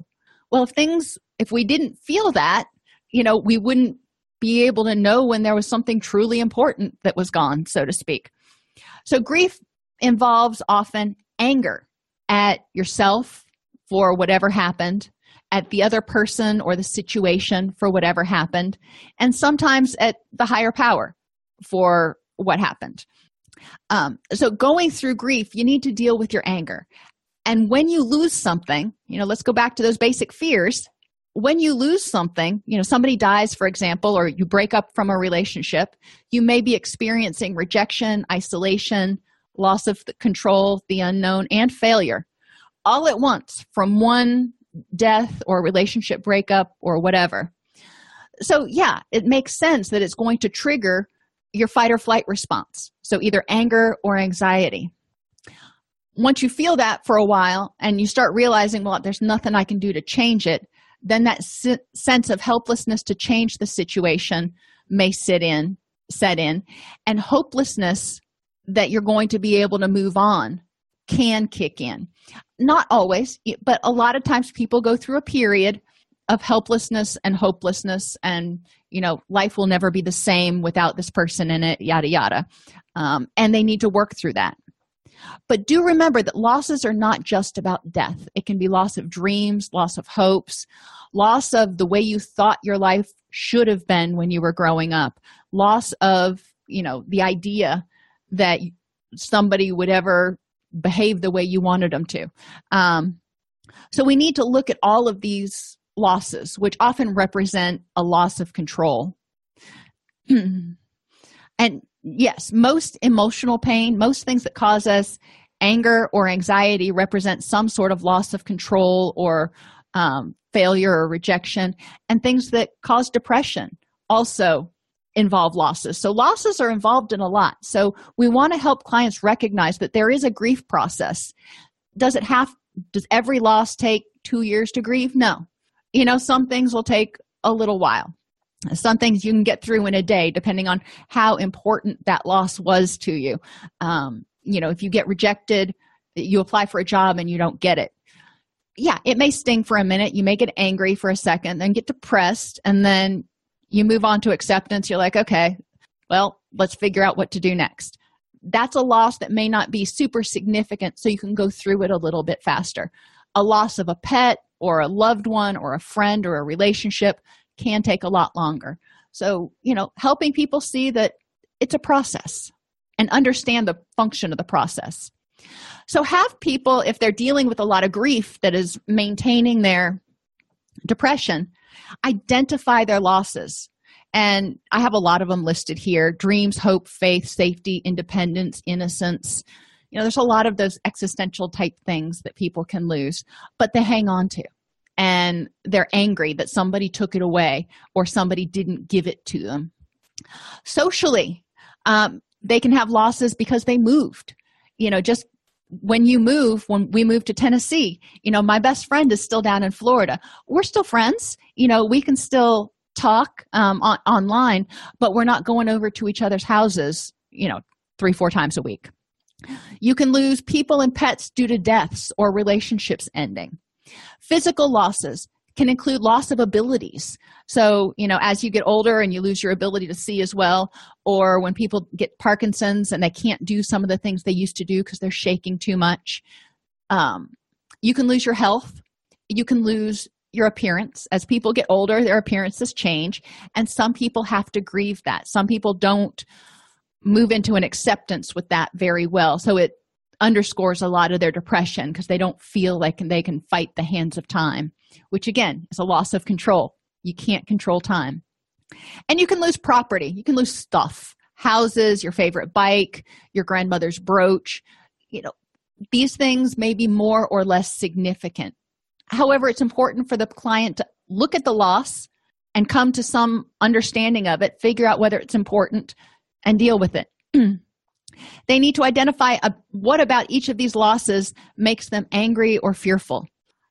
Well, if things, if we didn't feel that, you know, we wouldn't be able to know when there was something truly important that was gone, so to speak. So, grief involves often anger at yourself for whatever happened, at the other person or the situation for whatever happened, and sometimes at the higher power for what happened. Um, so, going through grief, you need to deal with your anger. And when you lose something, you know, let's go back to those basic fears. When you lose something, you know, somebody dies, for example, or you break up from a relationship, you may be experiencing rejection, isolation, loss of control, the unknown, and failure all at once from one death or relationship breakup or whatever. So, yeah, it makes sense that it's going to trigger your fight or flight response. So, either anger or anxiety. Once you feel that for a while and you start realizing, well, there's nothing I can do to change it, then that sense of helplessness to change the situation may sit in, set in, and hopelessness that you're going to be able to move on can kick in. Not always, but a lot of times people go through a period of helplessness and hopelessness, and you know, life will never be the same without this person in it, yada, yada. Um, and they need to work through that. But do remember that losses are not just about death. It can be loss of dreams, loss of hopes, loss of the way you thought your life should have been when you were growing up, loss of, you know, the idea that somebody would ever behave the way you wanted them to. Um, so we need to look at all of these losses, which often represent a loss of control. and yes, most emotional pain, most things that cause us anger or anxiety represent some sort of loss of control or um, failure or rejection, and things that cause depression also involve losses. So, losses are involved in a lot. So, we want to help clients recognize that there is a grief process. Does it have, does every loss take two years to grieve? No. You know, some things will take a little while. Some things you can get through in a day, depending on how important that loss was to you. Um, you know, if you get rejected, you apply for a job and you don't get it. Yeah, it may sting for a minute. You may get angry for a second, then get depressed, and then you move on to acceptance you're like okay well let's figure out what to do next. That's a loss that may not be super significant so you can go through it a little bit faster. A loss of a pet or a loved one or a friend or a relationship can take a lot longer. So you know helping people see that it's a process and understand the function of the process. So have people if they're dealing with a lot of grief that is maintaining their depression identify their losses. And i have a lot of them listed here. Dreams hope faith safety independence innocence. You know there's a lot of those existential type things that people can lose but they hang on to. And they're angry that somebody took it away or somebody didn't give it to them. Socially um, they can have losses because they moved. You know just when you move when we moved to tennessee you know my best friend is still down in florida. We're still friends you know we can still talk um, on, online but we're not going over to each other's houses you know three four times a week. You can lose people and pets due to deaths or relationships ending. Physical losses can include loss of abilities. So you know as you get older and you lose your ability to see as well or when people get parkinson's and they can't do some of the things they used to do because they're shaking too much um, you can lose your health. You can lose your appearance. As people get older their appearances change and some people have to grieve that. Some people don't move into an acceptance with that very well. So it underscores a lot of their depression because they don't feel like they can fight the hands of time which again is a loss of control. You can't control time. And you can lose property. You can lose stuff houses your favorite bike your grandmother's brooch. You know these things may be more or less significant. However it's important for the client to look at the loss and come to some understanding of it figure out whether it's important and deal with it. They need to identify a, what about each of these losses makes them angry or fearful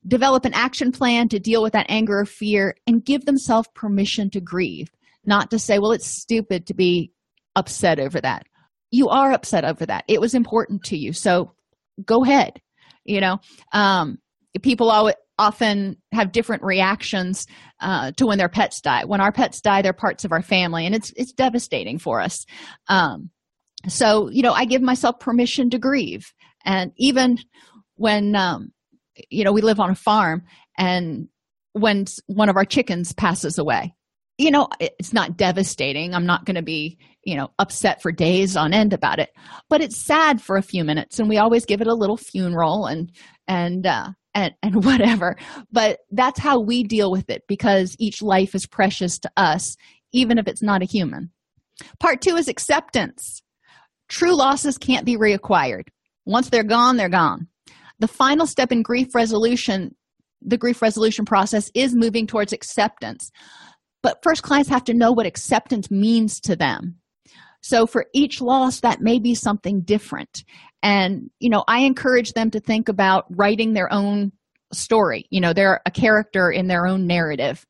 develop an action plan to deal with that anger or fear and give themselves permission to grieve not to say well it's stupid to be upset over that. You are upset over that. It was important to you. So go ahead you know? Um, people always often have different reactions uh, to when their pets die. When our pets die they're parts of our family and it's it's devastating for us. Um, so you know i give myself permission to grieve. And even when um, you know we live on a farm and when one of our chickens passes away you know it's not devastating. I'm not going to be you know upset for days on end about it but it's sad for a few minutes and we always give it a little funeral and and uh and, and whatever but that's how we deal with it because each life is precious to us even if it's not a human. Part two is acceptance. True losses can't be reacquired. Once they're gone they're gone the final step in grief resolution the grief resolution process is moving towards acceptance. But first clients have to know what acceptance means to them. So for each loss that may be something different. And you know i encourage them to think about writing their own story you know they're a character in their own narrative.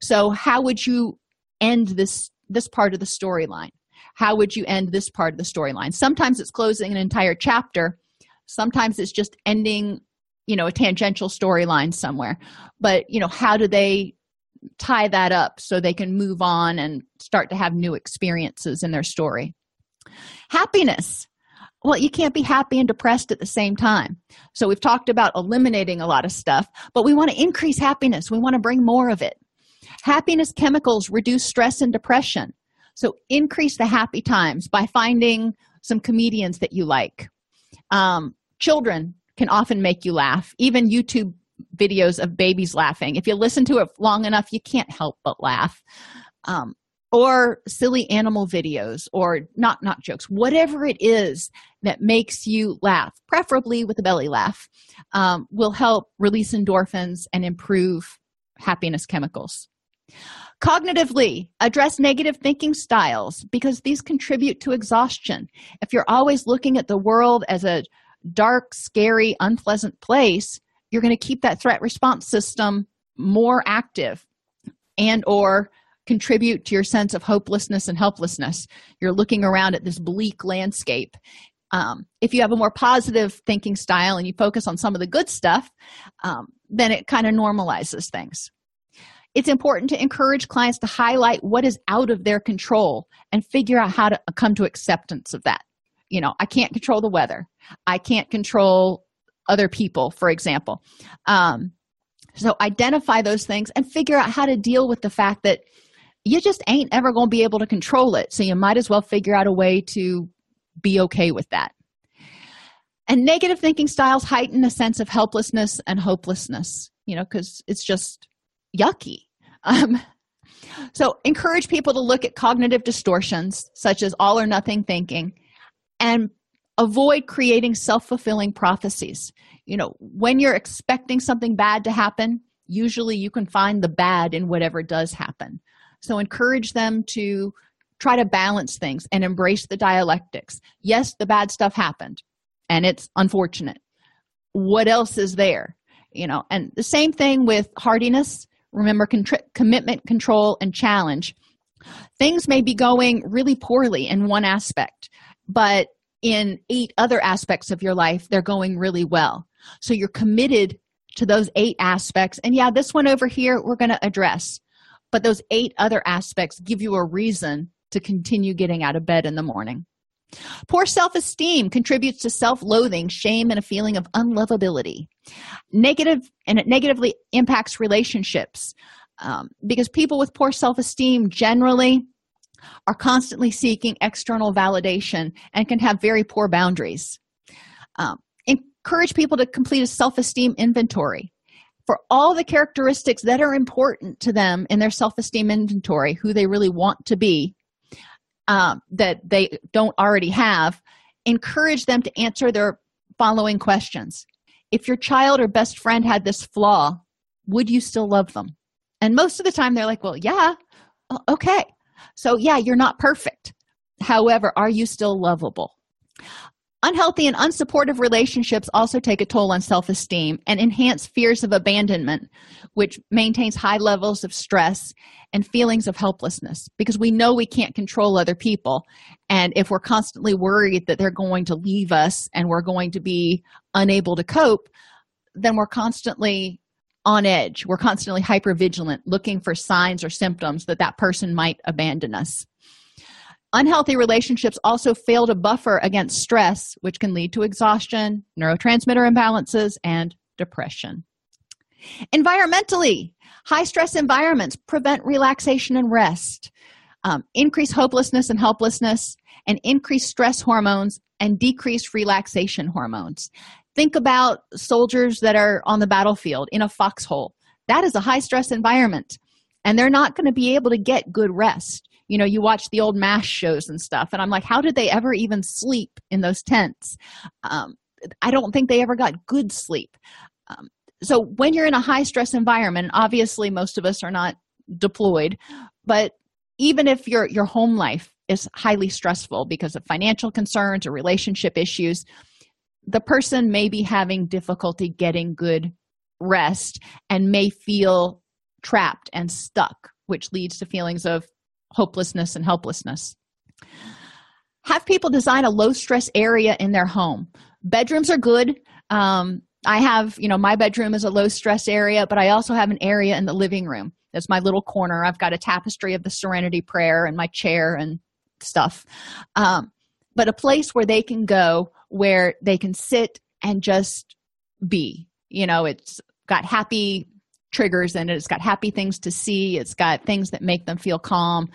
So how would you end this this part of the storyline? How would you end this part of the storyline? Sometimes it's closing an entire chapter sometimes it's just ending you know a tangential storyline somewhere. But you know how do they tie that up so they can move on and start to have new experiences in their story? Happiness. Well you can't be happy and depressed at the same time. So we've talked about eliminating a lot of stuff but we want to increase happiness. We want to bring more of it. Happiness chemicals reduce stress and depression. So increase the happy times by finding some comedians that you like um, children can often make you laugh. Even youtube videos of babies laughing. If you listen to it long enough you can't help but laugh. Um, or silly animal videos or not not jokes. Whatever it is that makes you laugh preferably with a belly laugh um, will help release endorphins and improve happiness chemicals cognitively address negative thinking styles because these contribute to exhaustion. If you're always looking at the world as a dark scary unpleasant place you're going to keep that threat response system more active and or contribute to your sense of hopelessness and helplessness. You're looking around at this bleak landscape. Um, if you have a more positive thinking style and you focus on some of the good stuff um, then it kind of normalizes things it's important to encourage clients to highlight what is out of their control and figure out how to come to acceptance of that. You know i can't control the weather. I can't control other people for example. Um, so identify those things and figure out how to deal with the fact that you just ain't ever going to be able to control it. So you might as well figure out a way to be okay with that. And negative thinking styles heighten a sense of helplessness and hopelessness you know because it's just yucky um, so encourage people to look at cognitive distortions such as all or nothing thinking and avoid creating self-fulfilling prophecies you know when you're expecting something bad to happen usually you can find the bad in whatever does happen so encourage them to try to balance things and embrace the dialectics. Yes, the bad stuff happened and it's unfortunate. What else is there? You know, and the same thing with hardiness. Remember commitment, control, and challenge. Things may be going really poorly in one aspect, but in eight other aspects of your life, they're going really well. So you're committed to those eight aspects. And yeah, this one over here, we're going to address. But those eight other aspects give you a reason to continue getting out of bed in the morning. Poor self esteem contributes to self loathing, shame, and a feeling of unlovability. Negative, and it negatively impacts relationships um, because people with poor self esteem generally are constantly seeking external validation and can have very poor boundaries. Um, encourage people to complete a self esteem inventory for all the characteristics that are important to them in their self esteem inventory, who they really want to be, um, that they don't already have. Encourage them to answer their following questions. If your child or best friend had this flaw, would you still love them? And most of the time they're like, well, yeah, uh, okay. So, yeah, you're not perfect. However, are you still lovable? Unhealthy and unsupportive relationships also take a toll on self esteem and enhance fears of abandonment, which maintains high levels of stress and feelings of helplessness because we know we can't control other people. And if we're constantly worried that they're going to leave us and we're going to be unable to cope, then we're constantly on edge. We're constantly hyper vigilant, looking for signs or symptoms that that person might abandon us. Unhealthy relationships also fail to buffer against stress, which can lead to exhaustion, neurotransmitter imbalances, and depression. Environmentally, high stress environments prevent relaxation and rest, um, increase hopelessness and helplessness, and increase stress hormones and decrease relaxation hormones. Think about soldiers that are on the battlefield in a foxhole. That is a high stress environment, and they're not going to be able to get good rest you know you watch the old MASH shows and stuff and i'm like how did they ever even sleep in those tents? Um, i don't think they ever got good sleep. Um, so when you're in a high stress environment obviously most of us are not deployed but even if your your home life is highly stressful because of financial concerns or relationship issues the person may be having difficulty getting good rest and may feel trapped and stuck which leads to feelings of hopelessness and helplessness. Have people design a low stress area in their home. Bedrooms are good. Um, I have, you know, my bedroom is a low stress area, but I also have an area in the living room. That's my little corner. I've got a tapestry of the Serenity Prayer and my chair and stuff. Um, but a place where they can go where they can sit and just be. You know, it's got happy triggers in it. It's got happy things to see, it's got things that make them feel calm.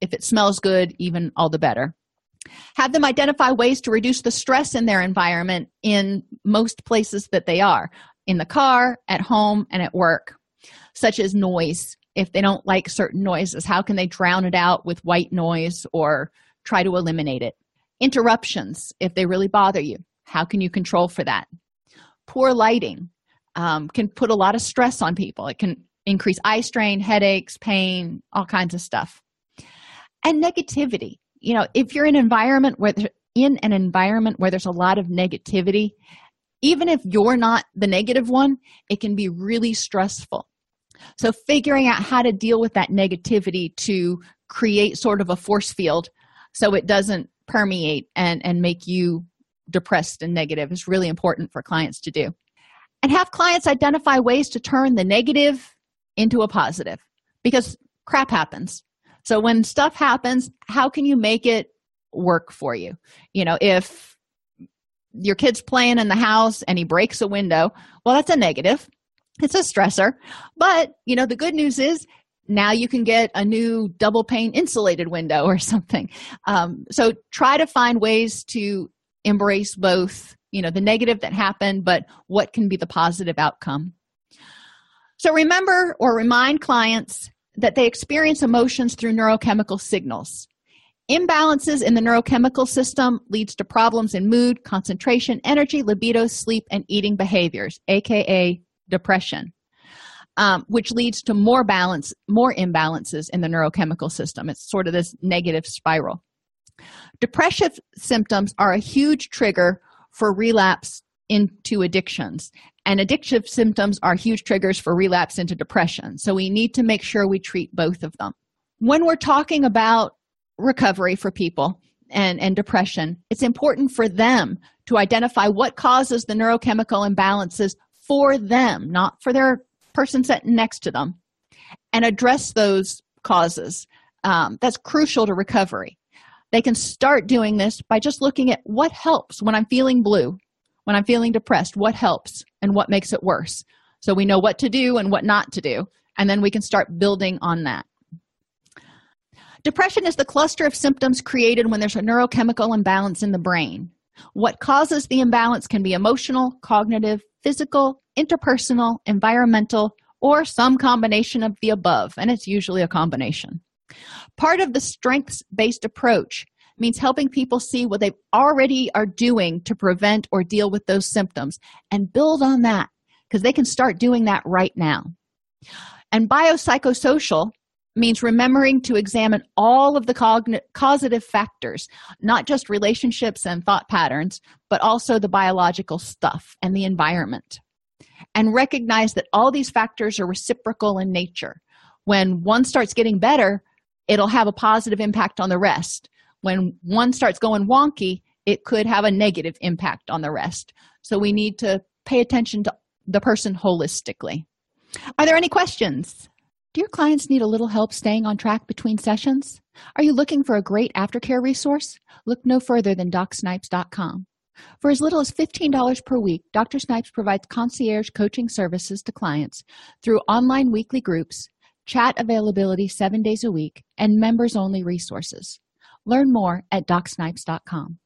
If it smells good, even all the better. Have them identify ways to reduce the stress in their environment in most places that they are in the car, at home, and at work, such as noise. If they don't like certain noises, how can they drown it out with white noise or try to eliminate it? Interruptions, if they really bother you, how can you control for that? Poor lighting, um, can put a lot of stress on people. It can increase eye strain, headaches, pain, all kinds of stuff. And negativity. You know, if you're in an environment where in an environment where there's a lot of negativity, even if you're not the negative one, it can be really stressful. So, figuring out how to deal with that negativity to create sort of a force field so it doesn't permeate and, and make you depressed and negative is really important for clients to do and have clients identify ways to turn the negative into a positive because crap happens. So when stuff happens, how can you make it work for you? You know, if your kid's playing in the house and he breaks a window, well, that's a negative. It's a stressor. But, you know, the good news is now you can get a new double pane insulated window or something. Um, so try to find ways to embrace both you know the negative that happened but what can be the positive outcome so remember or remind clients that they experience emotions through neurochemical signals imbalances in the neurochemical system leads to problems in mood concentration energy libido sleep and eating behaviors aka depression um, which leads to more balance, more imbalances in the neurochemical system. It's sort of this negative spiral. Depressive symptoms are a huge trigger for relapse into addictions, and addictive symptoms are huge triggers for relapse into depression. So we need to make sure we treat both of them. When we're talking about recovery for people and, and depression, it's important for them to identify what causes the neurochemical imbalances for them, not for their person sitting next to them, and address those causes. Um, that's crucial to recovery. They can start doing this by just looking at what helps when I'm feeling blue, when I'm feeling depressed, what helps and what makes it worse. So we know what to do and what not to do, and then we can start building on that. Depression is the cluster of symptoms created when there's a neurochemical imbalance in the brain. What causes the imbalance can be emotional, cognitive, physical, interpersonal, environmental, or some combination of the above, and it's usually a combination. Part of the strengths based approach means helping people see what they already are doing to prevent or deal with those symptoms and build on that because they can start doing that right now. And biopsychosocial means remembering to examine all of the cogn- causative factors, not just relationships and thought patterns, but also the biological stuff and the environment. And recognize that all these factors are reciprocal in nature. When one starts getting better, it'll have a positive impact on the rest. When one starts going wonky, it could have a negative impact on the rest. So we need to pay attention to the person holistically. Are there any questions? Do your clients need a little help staying on track between sessions? Are you looking for a great aftercare resource? Look no further than DocSnipes.com. For as little as $15 per week, Dr. Snipes provides concierge coaching services to clients through online weekly groups, chat availability seven days a week, and members only resources. Learn more at DocSnipes.com.